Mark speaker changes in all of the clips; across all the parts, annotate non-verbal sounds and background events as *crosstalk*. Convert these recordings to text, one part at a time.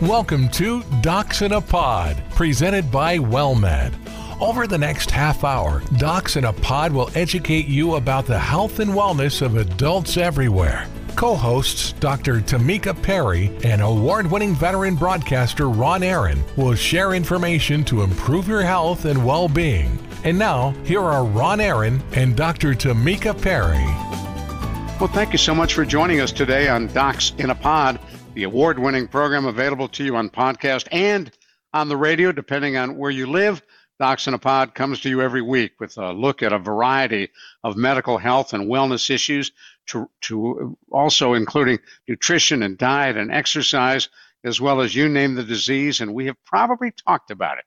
Speaker 1: Welcome to Docs in a Pod, presented by WellMed. Over the next half hour, Docs in a Pod will educate you about the health and wellness of adults everywhere. Co hosts Dr. Tamika Perry and award winning veteran broadcaster Ron Aaron will share information to improve your health and well being. And now, here are Ron Aaron and Dr. Tamika Perry.
Speaker 2: Well, thank you so much for joining us today on Docs in a Pod the award winning program available to you on podcast and on the radio, depending on where you live. Docs in a Pod comes to you every week with a look at a variety of medical health and wellness issues, to, to also including nutrition and diet and exercise, as well as you name the disease. And we have probably talked about it.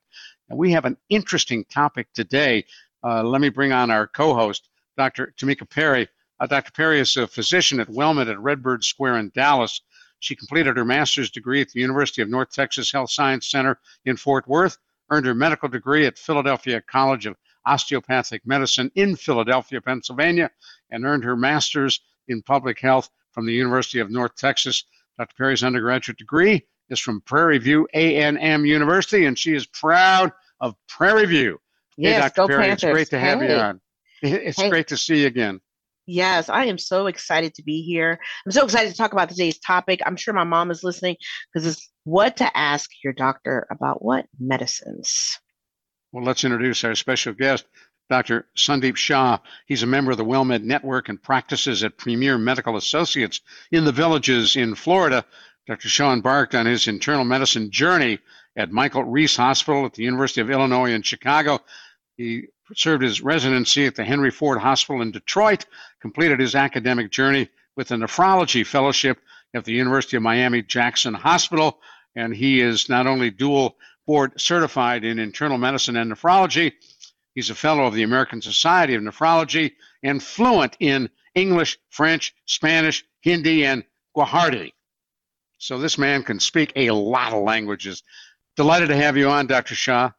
Speaker 2: And we have an interesting topic today. Uh, let me bring on our co host, Dr. Tamika Perry. Uh, Dr. Perry is a physician at WellMed at Redbird Square in Dallas. She completed her master's degree at the University of North Texas Health Science Center in Fort Worth, earned her medical degree at Philadelphia College of Osteopathic Medicine in Philadelphia, Pennsylvania, and earned her master's in public health from the University of North Texas. Dr. Perry's undergraduate degree is from Prairie View A&M University, and she is proud of Prairie View.
Speaker 3: Yes,
Speaker 2: hey, Dr.
Speaker 3: go
Speaker 2: Perry,
Speaker 3: Panthers.
Speaker 2: it's great to have
Speaker 3: hey.
Speaker 2: you on. It's
Speaker 3: Hey.
Speaker 2: great to see you again.
Speaker 3: Yes, I am so excited to be here. I'm so excited to talk about today's topic. I'm sure my mom is listening because it's what to ask your doctor about what medicines.
Speaker 2: Well, let's introduce our special guest, Dr. Sundeep Shah. He's a member of the WellMed Network and practices at Premier Medical Associates in the Villages in Florida. Dr. Shah embarked on his internal medicine journey at Michael Reese Hospital at the University of Illinois in Chicago. He served his residency at the Henry Ford Hospital in Detroit, completed his academic journey with a nephrology fellowship at the University of Miami Jackson Hospital, and he is not only dual board certified in internal medicine and nephrology, he's a fellow of the American Society of Nephrology and fluent in English, French, Spanish, Hindi, and Gujarati. So this man can speak a lot of languages. Delighted to have you on, Dr. Shah.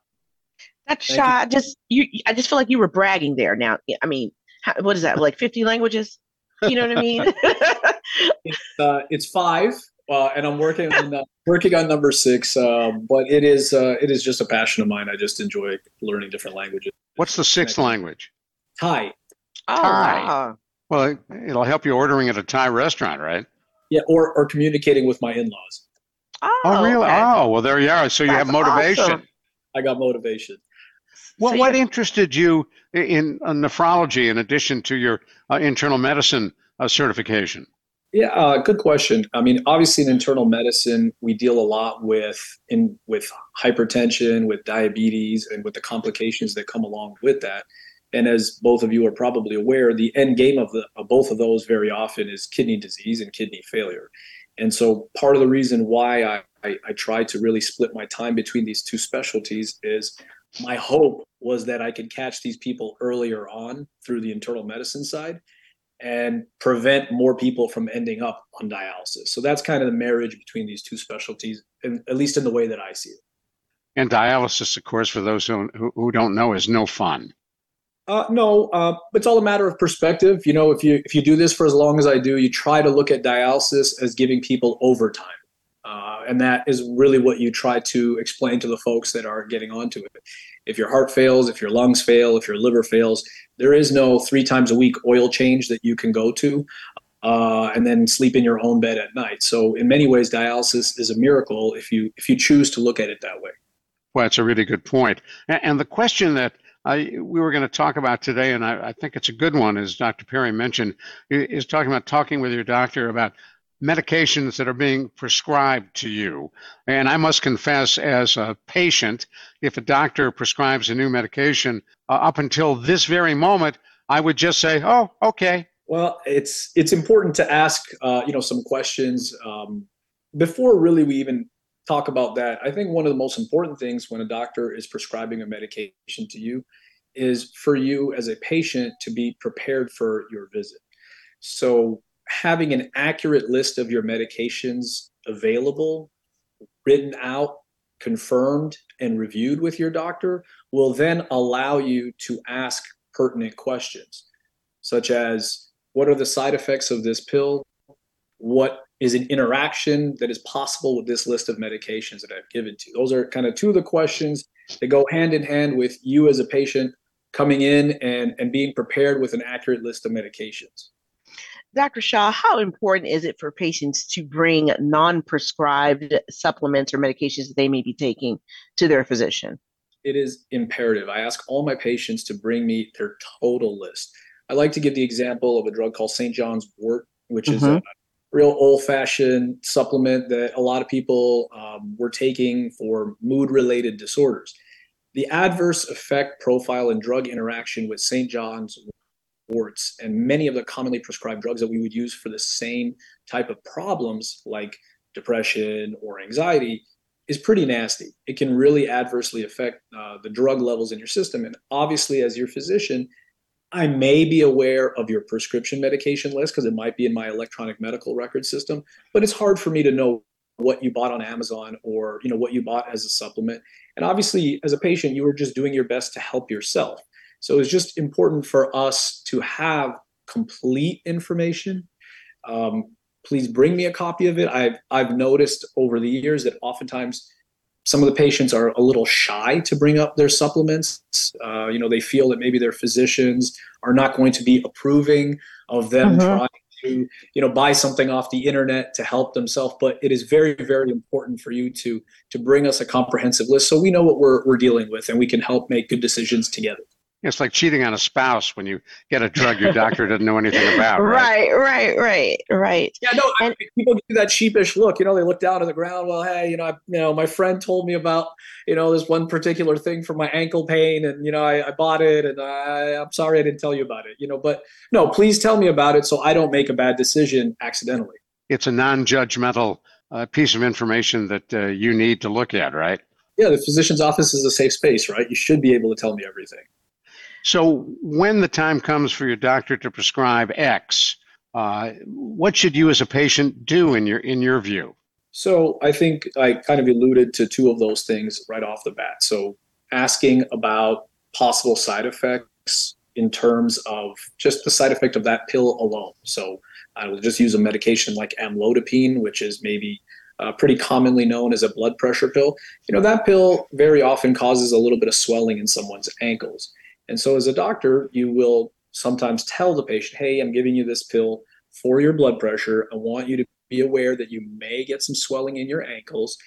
Speaker 3: That's
Speaker 4: Thank
Speaker 3: Shah. I just you. I just feel like you were bragging there. Now, I mean, how, what is that? Like 50 languages? You know what I mean? *laughs*
Speaker 4: uh, it's five, uh, and I'm working on uh, working on number six. Um, but it is uh, it is just a passion of mine. I just enjoy learning different languages.
Speaker 2: What's the sixth language?
Speaker 4: Thai,
Speaker 3: oh,
Speaker 2: Thai.
Speaker 3: wow.
Speaker 2: Well, it- it'll help you ordering at a Thai restaurant, right?
Speaker 4: yeah, or or communicating with my in-laws.
Speaker 3: Oh,
Speaker 2: Oh, really?
Speaker 3: okay.
Speaker 2: Oh, well, there you are. So you have motivation.
Speaker 3: awesome.
Speaker 4: I got motivation.
Speaker 2: Well,
Speaker 3: So
Speaker 2: what
Speaker 3: you-
Speaker 2: interested you in uh, nephrology in addition to your uh, internal medicine uh, certification?
Speaker 4: Yeah, uh, good question. I mean, obviously, in internal medicine, we deal a lot with in with hypertension, with diabetes, and with the complications that come along with that. And as both of you are probably aware, the end game of the of both of those very often is kidney disease and kidney failure. And so, part of the reason why I, I, I try to really split my time between these two specialties is my hope was that I could catch these people earlier on through the internal medicine side and prevent more people from ending up on dialysis. So that's kind of the marriage between these two specialties, and at least in the way that I see it.
Speaker 2: And dialysis, of course, for those who, who who don't know, is no fun.
Speaker 4: Uh, no, uh, it's all a matter of perspective. You know, if you if you do this for as long as I do, you try to look at dialysis as giving people overtime, uh, and that is really what you try to explain to the folks that are getting onto it. If your heart fails, if your lungs fail, if your liver fails, there is no three times a week oil change that you can go to. Uh, and then sleep in your own bed at night. So, in many ways, dialysis is a miracle if you if you choose to look at it that way.
Speaker 2: Well, that's a really good point. And, the question that I, we were going to talk about today, and I, I think it's a good one, as Dr. Perry mentioned, is talking about talking with your doctor about medications that are being prescribed to you. And I must confess, as a patient, if a doctor prescribes a new medication, uh, up until this very moment, I would just say, "Oh, okay."
Speaker 4: Well, it's it's important to ask uh, you know some questions um, before really we even talk about that. I think one of the most important things when a doctor is prescribing a medication to you is for you as a patient to be prepared for your visit. So having an accurate list of your medications available, written out, confirmed, and reviewed with your doctor will then allow you to ask pertinent questions, such as what are the side effects of this pill? What is an interaction that is possible with this list of medications that I've given to you? Those are kind of two of the questions that go hand in hand with you as a patient coming in and, and being prepared with an accurate list of medications.
Speaker 3: Dr. Shah, how important is it for patients to bring non prescribed supplements or medications that they may be taking to their physician?
Speaker 4: It is imperative. I ask all my patients to bring me their total list. I like to give the example of a drug called St. John's wort, which mm-hmm. is a mm-hmm. real old fashioned supplement that a lot of people um, were taking for mood related disorders. The adverse effect profile and drug interaction with St. John's worts and many of the commonly prescribed drugs that we would use for the same type of problems like depression or anxiety is pretty nasty. It can really adversely affect uh, the drug levels in your system. And obviously, as your physician, I may be aware of your prescription medication list because it might be in my electronic medical record system, but it's hard for me to know what you bought on Amazon or you know what you bought as a supplement. And obviously, as a patient, you were just doing your best to help yourself. So it's just important for us to have complete information. Um, please bring me a copy of it. I've I've noticed over the years that oftentimes some of the patients are a little shy to bring up their supplements. Uh, you know, they feel that maybe their physicians are not going to be approving of them mm-hmm. trying to, you know, buy something off the internet to help themselves. But it is very, very important for you to to bring us a comprehensive list so we know what we're we're dealing with and we can help make good decisions together.
Speaker 2: It's like cheating on a spouse when you get a drug your doctor *laughs* doesn't know anything about.
Speaker 3: Right, right, right, right. right.
Speaker 4: Yeah, no, and, I mean, people do that sheepish look. You know, they look down to the ground. Well, hey, you know, I, you know, my friend told me about you know this one particular thing for my ankle pain, and you know, I, I bought it, and I, I'm sorry I didn't tell you about it. You know, but no, please tell me about it so I don't make a bad decision accidentally.
Speaker 2: It's a non-judgmental uh, piece of information that uh, you need to look at, right?
Speaker 4: Yeah, the physician's office is a safe space, right? You should be able to tell me everything.
Speaker 2: So when the time comes for your doctor to prescribe X, uh, what should you as a patient do in your in your view?
Speaker 4: So I think I kind of alluded to two of those things right off the bat. So asking about possible side effects in terms of just the side effect of that pill alone. So I will just use a medication like amlodipine, which is maybe uh, pretty commonly known as a blood pressure pill. You know, that pill very often causes a little bit of swelling in someone's ankles. And so, as a doctor, you will sometimes tell the patient, hey, I'm giving you this pill for your blood pressure. I want you to be aware that you may get some swelling in your ankles.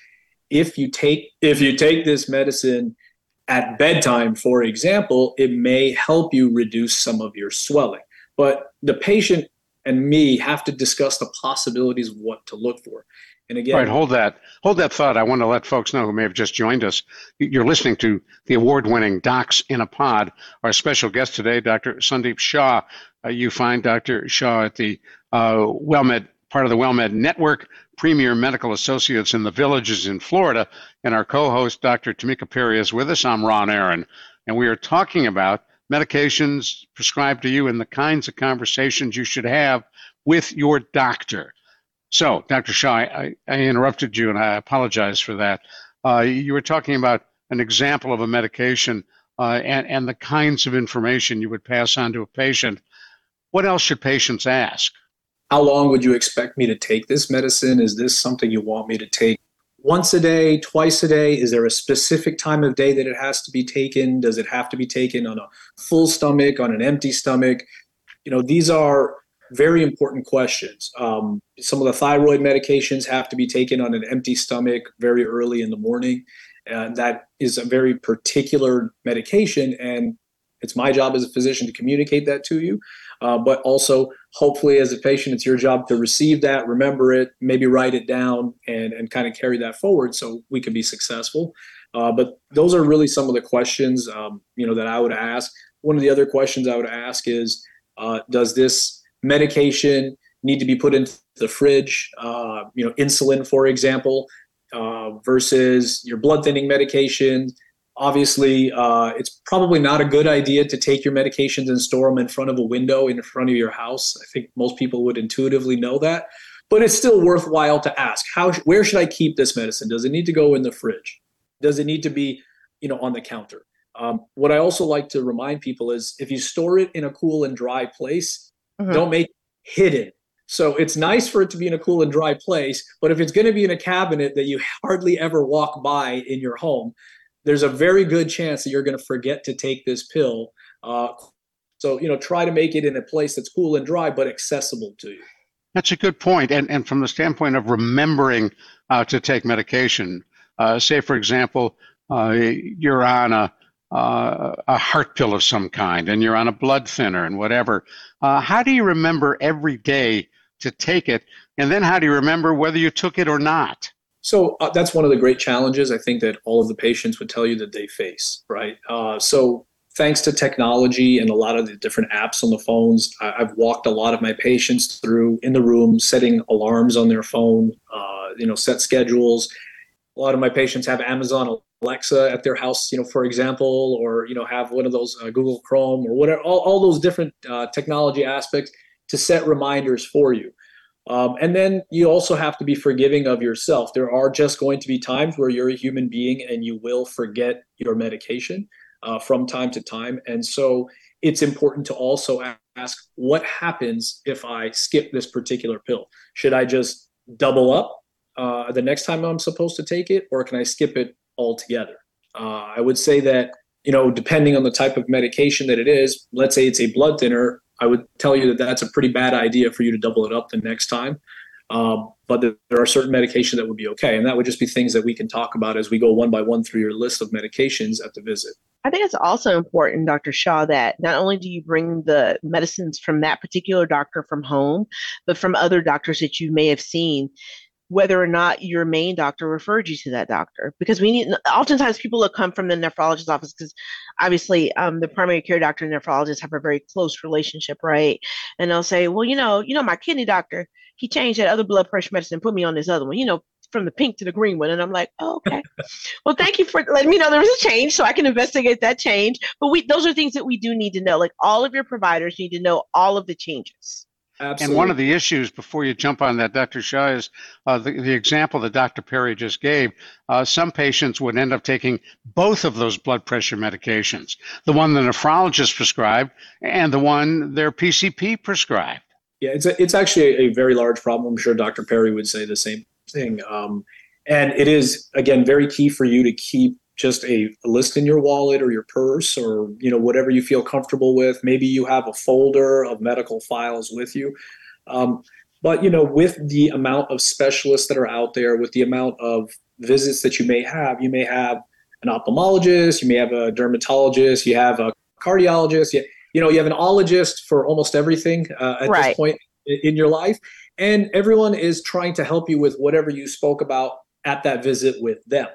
Speaker 4: If you take if you take this medicine at bedtime, for example, it may help you reduce some of your swelling. But the patient and me have to discuss the possibilities of what to look for. And again,
Speaker 2: All right, hold that, hold that thought. I want to let folks know who may have just joined us. You're listening to the award-winning Docs in a Pod. Our special guest today, Dr. Sundeep Shah. Uh, you find Dr. Shah at the uh, WellMed, part of the WellMed Network, Premier Medical Associates in the Villages in Florida, and our co-host, Dr. Tamika Perry, is with us. I'm Ron Aaron, and we are talking about medications prescribed to you and the kinds of conversations you should have with your doctor. So, Dr. Shah, I, I, interrupted you and I apologize for that. Uh, you were talking about an example of a medication uh, and, and the kinds of information you would pass on to a patient. What else should patients ask?
Speaker 4: How long would you expect me to take this medicine? Is this something you want me to take once a day, twice a day? Is there a specific time of day that it has to be taken? Does it have to be taken on a full stomach, on an empty stomach? You know, these are very important questions. Um, some of the thyroid medications have to be taken on an empty stomach very early in the morning. And that is a very particular medication. And it's my job as a physician to communicate that to you. Uh, but also, hopefully, as a patient, it's your job to receive that, remember it, maybe write it down, and, and kind of carry that forward so we can be successful. Uh, but those are really some of the questions um, you know that I would ask. One of the other questions I would ask is, uh, does this medication need to be put into the fridge. Uh, you know, insulin, for example, uh, versus your blood thinning medication. Obviously, uh, it's probably not a good idea to take your medications and store them in front of a window in front of your house. I think most people would intuitively know that, but it's still worthwhile to ask: How, where should I keep this medicine? Does it need to go in the fridge? Does it need to be, you know, on the counter? Um, what I also like to remind people is if you store it in a cool and dry place, Mm-hmm. Don't make it hidden. So it's nice for it to be in a cool and dry place, but if it's going to be in a cabinet that you hardly ever walk by in your home, there's a very good chance that you're going to forget to take this pill. Uh, so you know, try to make it in a place that's cool and dry but accessible to you.
Speaker 2: That's a good point. And and from the standpoint of remembering uh, to take medication, uh, say for example, uh, you're on a uh, a heart pill of some kind and you're on a blood thinner and whatever. Uh, how do you remember every day to take it? And then how do you remember whether you took it or not?
Speaker 4: So uh, that's one of the great challenges I think that all of the patients would tell you that they face, right? Uh, so thanks to technology and a lot of the different apps on the phones, I- have walked a lot of my patients through in the room, setting alarms on their phone, uh, you know, set schedules. A lot of my patients have Amazon Alexa at their house, you know, for example, or you know, have one of those uh, Google Chrome or whatever, all, all those different uh, technology aspects to set reminders for you. Um, and then you also have to be forgiving of yourself. There are just going to be times where you're a human being and you will forget your medication uh, from time to time. And so it's important to also ask what happens if I skip this particular pill? Should I just double up uh, the next time I'm supposed to take it, or can I skip it altogether? Uh, I would say that, you know, depending on the type of medication that it is, let's say it's a blood thinner, I would tell you that that's a pretty bad idea for you to double it up the next time. Um, but there are certain medications that would be okay. And that would just be things that we can talk about as we go one by one through your list of medications at the visit.
Speaker 3: I think it's also important, Dr. Shah, that not only do you bring the medicines from that particular doctor from home, but from other doctors that you may have seen whether or not your main doctor referred you to that doctor because we need oftentimes people will come from the nephrologist office because obviously um, the primary care doctor and nephrologist have a very close relationship right? And they'll say well you know you know my kidney doctor he changed that other blood pressure medicine put me on this other one you know from the pink to the green one. And i'm like oh, okay. *laughs* Well thank you for letting me know there was a change so i can investigate that change. But we those are things that we do need to know. Like all of your providers need to know all of the changes
Speaker 2: Absolutely. And one of the issues before you jump on that, Dr. Shah, is uh, the, the, example that Dr. Perry just gave. Uh, some patients would end up taking both of those blood pressure medications the one the nephrologist prescribed and the one their PCP prescribed.
Speaker 4: Yeah, it's, a, it's actually a, a very large problem. I'm sure Dr. Perry would say the same thing. Um, and it is, again, very key for you to keep just a, list in your wallet or your purse or you know whatever you feel comfortable with. Maybe you have a folder of medical files with you. Um, but you know with the amount of specialists that are out there with the amount of visits that you may have you may have an ophthalmologist you may have a dermatologist you have a cardiologist you, you know you have an ologist for almost everything uh, at right. this point in your life. And everyone is trying to help you with whatever you spoke about at that visit with them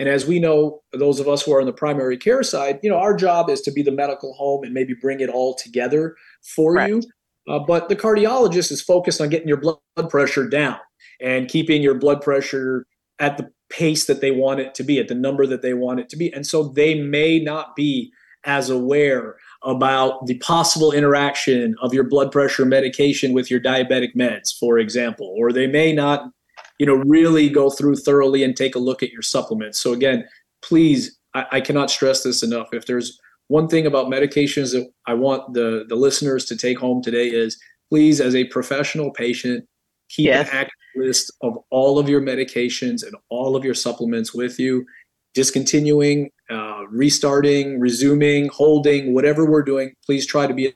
Speaker 4: and as we know, those of us who are on the primary care side, you know, our job is to be the medical home and maybe bring it all together for you. Uh, but the cardiologist is focused on getting your blood pressure down and keeping your blood pressure at the pace that they want it to be, at the number that they want it to be. And so they may not be as aware about the possible interaction of your blood pressure medication with your diabetic meds, for example, or they may not you know, really go through thoroughly and take a look at your supplements. So again, please, I, I cannot stress this enough. If there's one thing about medications that I want the the listeners to take home today is please, as a professional patient, keep yes. an active list of all of your medications and all of your supplements with you. Discontinuing, uh, restarting, resuming, holding, whatever we're doing, please try to be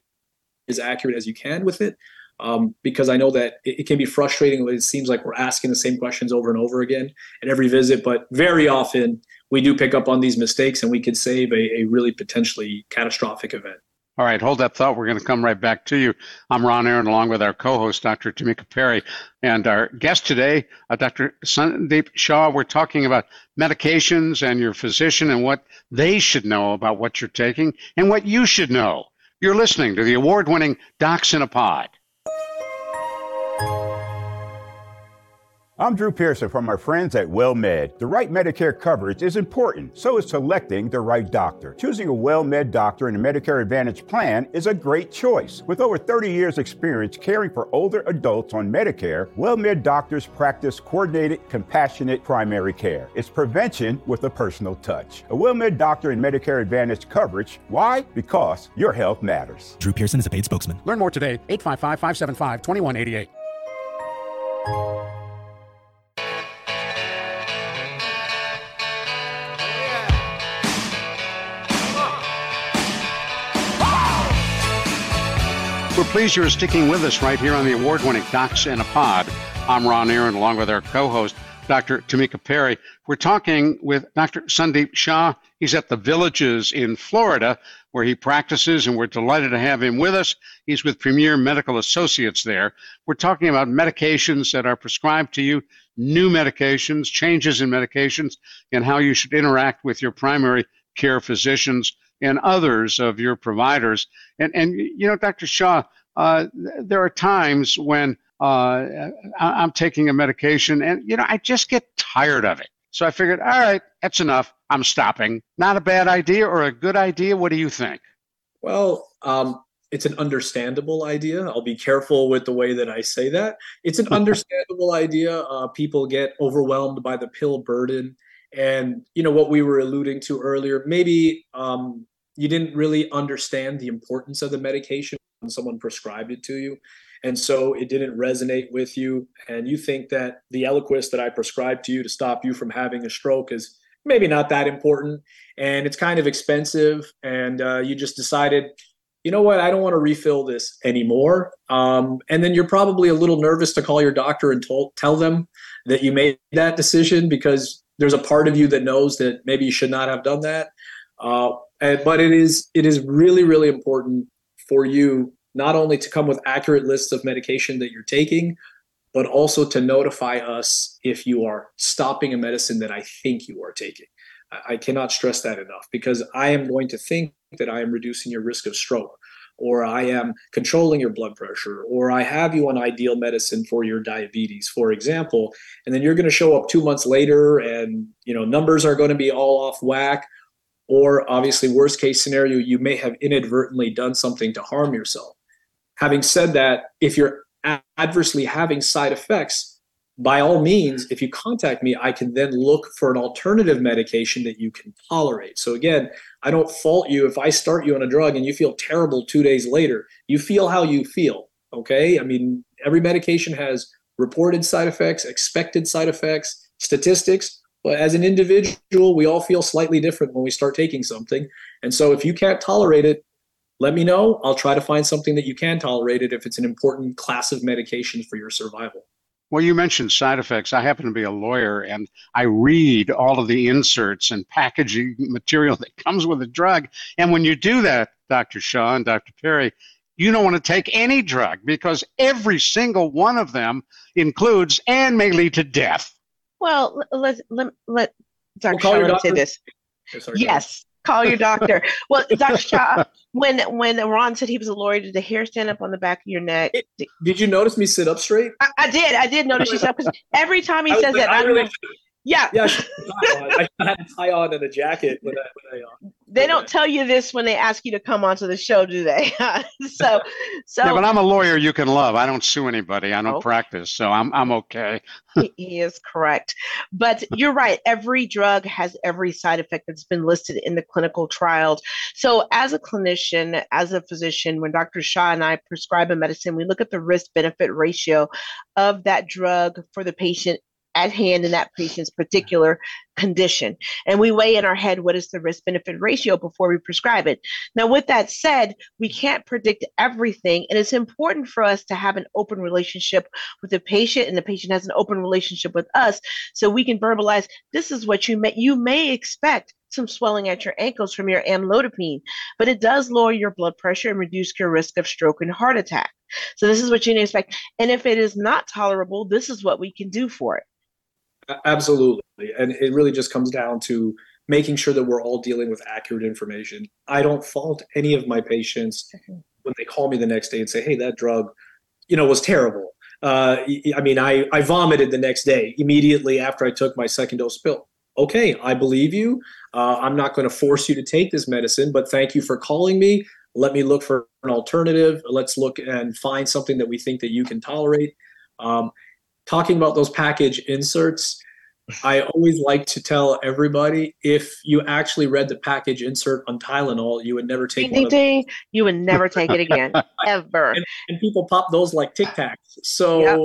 Speaker 4: as accurate as you can with it um, because I know that it, it, can be frustrating. It seems like we're asking the same questions over and over again at every visit, but very often we do pick up on these mistakes and we could save a, a really potentially catastrophic event.
Speaker 2: All right, hold that thought. We're going to come right back to you. I'm Ron Aaron, along with our co-host, Dr. Tamika Perry, and our guest today, uh, Dr. Sundeep Shah. We're talking about medications and your physician and what they should know about what you're taking and what you should know. You're listening to the award-winning Docs in a Pod.
Speaker 5: I'm Drew Pearson from our friends at WellMed. The right Medicare coverage is important, so is selecting the right doctor. Choosing a WellMed doctor in a Medicare Advantage plan is a great choice. With over 30 years' experience caring for older adults on Medicare, WellMed doctors practice coordinated, compassionate primary care. It's prevention with a personal touch. A WellMed doctor in Medicare Advantage coverage. Why? Because your health matters.
Speaker 6: Drew Pearson is a paid spokesman.
Speaker 7: Learn more today, 855 575 2188.
Speaker 2: We're pleased you're sticking with us right here on the award winning Docs in a Pod. I'm Ron Aaron, along with our co host, Dr. Tamika Perry. We're talking with Dr. Sundeep Shah. He's at the Villages in Florida, where he practices, and we're delighted to have him with us. He's with Premier Medical Associates there. We're talking about medications that are prescribed to you, new medications, changes in medications, and how you should interact with your primary care physicians and others of your providers. And, and you know, Dr. Shah, uh, there are times when uh, I'm taking a medication and, you know, I just get tired of it. So I figured, all right, that's enough. I'm stopping. Not a bad idea or a good idea. What do you think?
Speaker 4: Well, um, it's an understandable idea. I'll be careful with the way that I say that. It's an *laughs* understandable idea. Uh, people get overwhelmed by the pill burden. And, you know, what we were alluding to earlier, maybe um, you didn't really understand the importance of the medication when someone prescribed it to you. And so it didn't resonate with you. And you think that the Eliquis that I prescribed to you to stop you from having a stroke is maybe not that important. And it's kind of expensive. And uh, you just decided, you know what, I don't want to refill this anymore. Um, and then you're probably a little nervous to call your doctor and tell them that you made that decision because there's a part of you that knows that maybe you should not have done that. Uh, and, but it is it is really really important for you not only to come with accurate lists of medication that you're taking, but also to notify us if you are stopping a medicine that I think you are taking. I cannot stress that enough because I am going to think that I am reducing your risk of stroke, or I am controlling your blood pressure, or I have you on ideal medicine for your diabetes, for example. And then you're going to show up two months later and you know numbers are going to be all off whack or obviously worst case scenario you may have inadvertently done something to harm yourself having said that if you're adversely having side effects by all means if you contact me i can then look for an alternative medication that you can tolerate so again i don't fault you if i start you on a drug and you feel terrible two days later you feel how you feel okay i mean every medication has reported side effects expected side effects statistics but as an individual, we all feel slightly different when we start taking something. And so if you can't tolerate it, let me know. I'll try to find something that you can tolerate it if it's an important class of medication for your survival.
Speaker 2: Well, you mentioned side effects. I happen to be a lawyer and I read all of the inserts and packaging *laughs* material that comes with a drug. And when you do that, Dr. Shah and Dr. Perry, you don't want to take any drug because every single one of them includes and may lead to death.
Speaker 3: Well, let let let Dr. Well, Shah say this. sorry, yes, call your doctor. *laughs* well, Dr. Shah, when when Ron said he was a lawyer, did the hair stand up on the back of your neck? It,
Speaker 4: did you notice me sit up straight?
Speaker 3: I, I did. I did notice you sit up because every time he says like, that, I, I really, yeah.
Speaker 4: Yeah, I, I had a tie on and a jacket when I, when I uh,
Speaker 3: they don't tell you this when they ask you to come onto the show, do they? *laughs* so, so.
Speaker 2: Yeah, but I'm a lawyer you can love. I don't sue anybody. I don't oh. practice, so I'm I'm okay. *laughs*
Speaker 3: he, he is correct, but you're right. Every drug has every side effect that's been listed in the clinical trials. So, as a clinician, as a physician, when Dr. Shah and I prescribe a medicine, we look at the risk benefit ratio of that drug for the patient at hand in that patient's particular condition. And we weigh in our head what is the risk benefit ratio before we prescribe it. Now, with that said, we can't predict everything. And it's important for us to have an open relationship with the patient, and the patient has an open relationship with us so we can verbalize this is what you may you may expect some swelling at your ankles from your amlodipine, but it does lower your blood pressure and reduce your risk of stroke and heart attack. So this is what you need to expect. And if it is not tolerable, this is what we can do for it.
Speaker 4: Absolutely. And it really just comes down to making sure that we're all dealing with accurate information. I don't fault any of my patients mm-hmm. when they call me the next day and say, hey, that drug, you know, was terrible. Uh, I mean, I, I vomited the next day immediately after I took my second dose pill. Okay, I believe you. Uh, I'm not going to force you to take this medicine, but thank you for calling me. Let me look for an alternative. Let's look and find something that we think that you can tolerate. Um, talking about those package inserts, I always like to tell everybody if you actually read the package insert on Tylenol, you would never take ding,
Speaker 3: ding, You would never take it again, *laughs* ever.
Speaker 4: And, and, people pop those like Tic Tacs. So, yep.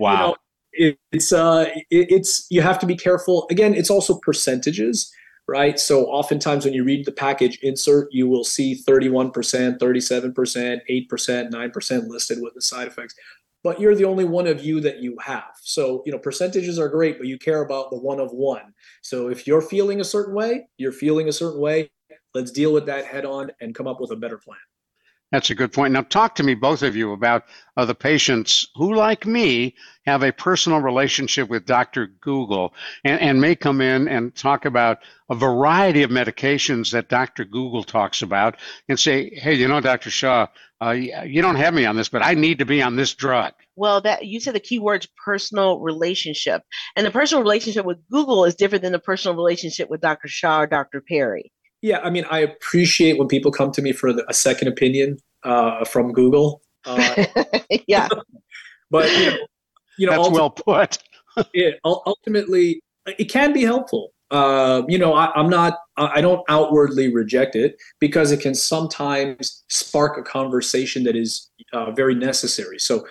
Speaker 2: Wow.
Speaker 4: You know, it, it's uh, it, it's you have to be careful. Again, it's also percentages, right? So oftentimes when you read the package insert, you will see 31%, 37%, 8%, 9% listed with the side effects. But you're the only one of you that you have. So, you know, percentages are great, but you care about the one of one. So if you're feeling a certain way, you're feeling a certain way, let's deal with that head on and come up with a better plan.
Speaker 2: That's a good point. Now, talk to me, both of you, about uh, the patients who, like me, have a personal relationship with Dr. Google and, and may come in and talk about a variety of medications that Dr. Google talks about and say, hey, you know, Dr. Shah, uh, you don't have me on this, but I need to be on this drug.
Speaker 3: Well, that you said the key words personal relationship. And the personal relationship with Google is different than the personal relationship with Dr. Shah or Dr. Perry.
Speaker 4: Yeah, I mean, I appreciate when people come to me for the, a second opinion uh, from Google. Uh, *laughs*
Speaker 3: yeah,
Speaker 4: but you know, you know
Speaker 2: that's well put. *laughs*
Speaker 4: it, ultimately, it can be helpful. Uh, you know, I, am not, I don't outwardly reject it because it can sometimes spark a conversation that is uh, very necessary. So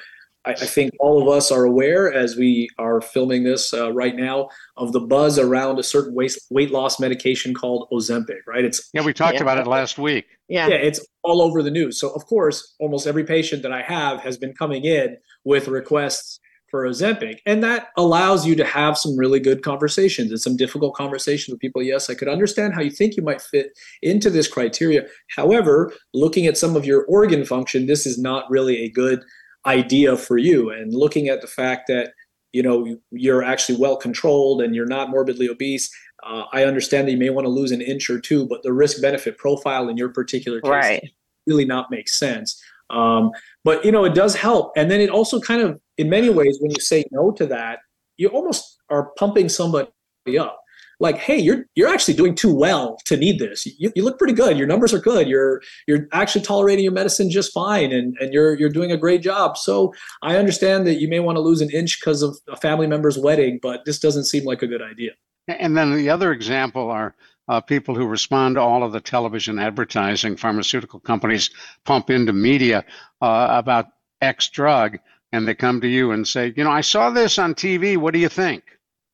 Speaker 4: I, I, think all of us are aware as we are filming this uh, right now of the buzz around a certain weight, weight loss medication called Ozempic, right? It's
Speaker 2: yeah, we talked yeah. about it last week.
Speaker 4: Yeah. yeah, it's all over the news. So of course, almost every patient that I have has been coming in with requests for Ozempic, and that allows you to have some really good conversations and some difficult conversations with people. Yes, I could understand how you think you might fit into this criteria. However, looking at some of your organ function, this is not really a good idea for you and looking at the fact that you know you're actually well controlled and you're not morbidly obese uh, i understand that you may want to lose an inch or two but the risk benefit profile in your particular case
Speaker 3: right.
Speaker 4: really not make sense um, but you know it does help and then it also kind of in many ways when you say no to that you almost are pumping somebody up like, hey, you're you're actually doing too well to need this. You, you look pretty good. Your numbers are good. You're you're actually tolerating your medicine just fine, and and you're you're doing a great job. So I understand that you may want to lose an inch because of a family member's wedding, but this doesn't seem like a good idea.
Speaker 2: And then the other example are uh, people who respond to all of the television advertising pharmaceutical companies pump into media uh, about X drug, and they come to you and say, you know, I saw this on TV. What do you think?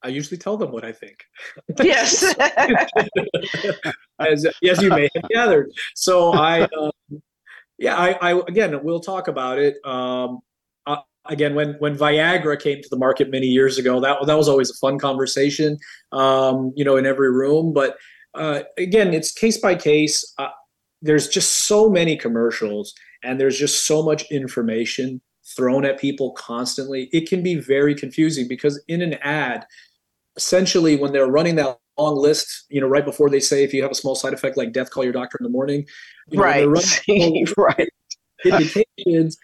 Speaker 4: I usually tell them what I think.
Speaker 3: Yes. *laughs*
Speaker 4: as, as you may have gathered. So I, um, yeah, I, I, again, we'll talk about it. Um, uh, again, when when Viagra came to the market many years ago, that that was always a fun conversation, um, you know, in every room. But uh, again, it's case by case. Uh, there's just so many commercials, and there's just so much information thrown at people constantly. It can be very confusing because in an ad, essentially when they're running that long list, you know, right before they say if you have a small side effect like death, call your doctor in the morning.
Speaker 3: You know, right. *laughs* right.
Speaker 4: Indications.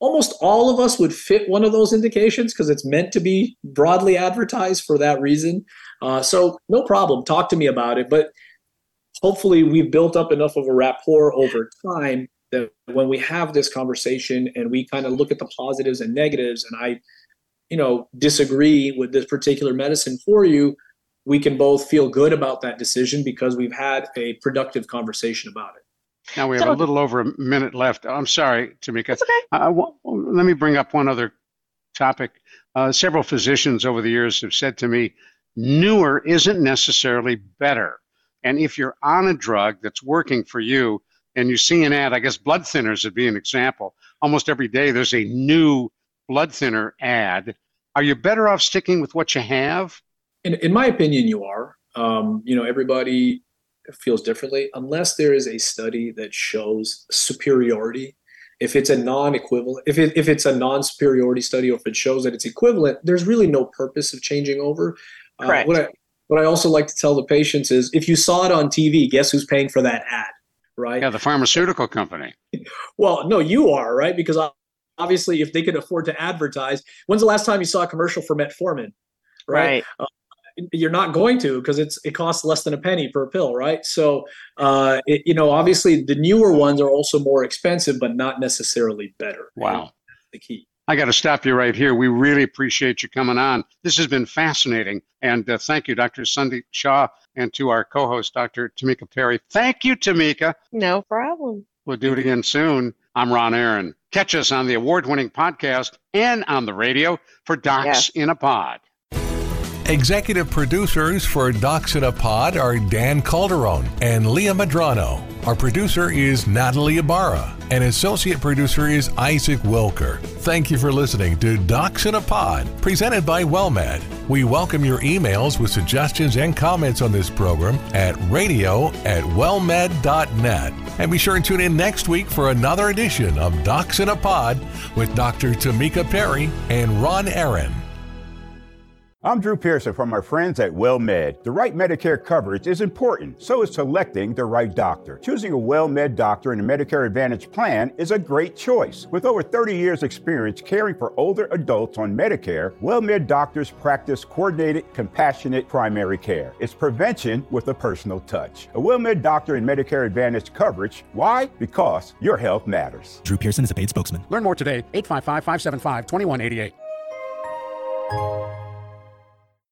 Speaker 4: Almost all of us would fit one of those indications because it's meant to be broadly advertised for that reason. Uh, so no problem. Talk to me about it. But hopefully we've built up enough of a rapport over time that when we have this conversation and we kind of look at the positives and negatives and I you know disagree with this particular medicine for you we can both feel good about that decision because we've had a productive conversation about it.
Speaker 2: Now we have so, a little over a minute left. I'm sorry tamika.
Speaker 3: Okay.
Speaker 2: uh, well, let me bring up one other topic. Uh, several physicians over the years have said to me newer isn't necessarily better. And if you're on a drug that's working for you and you see an ad i guess blood thinners would be an example almost every day there's a new blood thinner ad, are you better off sticking with what you have?
Speaker 4: In, in my opinion, you are. Um, you know, everybody feels differently unless there is a study that shows superiority. If it's a non-equivalent, if, it, if it's a non-superiority study, or if it shows that it's equivalent, there's really no purpose of changing over.
Speaker 3: Uh, Correct.
Speaker 4: What I what I also like to tell the patients is, if you saw it on TV, guess who's paying for that ad, right?
Speaker 2: Yeah, the pharmaceutical company.
Speaker 4: well, no, you are right because obviously if they could afford to advertise when's the last time you saw a commercial for metformin right, right. Uh, you're not going to because it's it costs less than a penny per pill right so uh, it, you know obviously the newer ones are also more expensive but not necessarily better
Speaker 2: wow
Speaker 4: the key
Speaker 2: I got to stop you right here. We really appreciate you coming on. This has been fascinating. And uh, thank you, Dr. Sundeep Shah, and to our co host, Dr. Tamika Perry. Thank you, Tamika.
Speaker 3: No problem.
Speaker 2: We'll do it again soon. I'm Ron Aaron. Catch us on the award winning podcast and on the radio for Docs yeah. in a Pod.
Speaker 1: Executive producers for Docs in a Pod are Dan Calderon and Leah Madrano. Our producer is Natalie Ibarra, and associate producer is Isaac Wilker. Thank you for listening to Docs in a Pod, presented by WellMed. We welcome your emails with suggestions and comments on this program at radio at wellmed.net. And be sure and tune in next week for another edition of Docs in a Pod with Dr. Tamika Perry and Ron Aaron.
Speaker 5: I'm Drew Pearson from our friends at WellMed. The right Medicare coverage is important, so is selecting the right doctor. Choosing a WellMed doctor in a Medicare Advantage plan is a great choice. With over 30 years' experience caring for older adults on Medicare, WellMed doctors practice coordinated, compassionate primary care. It's prevention with a personal touch. A WellMed doctor in Medicare Advantage coverage. Why? Because your health matters.
Speaker 6: Drew Pearson is a paid spokesman.
Speaker 7: Learn more today, 855 575 2188.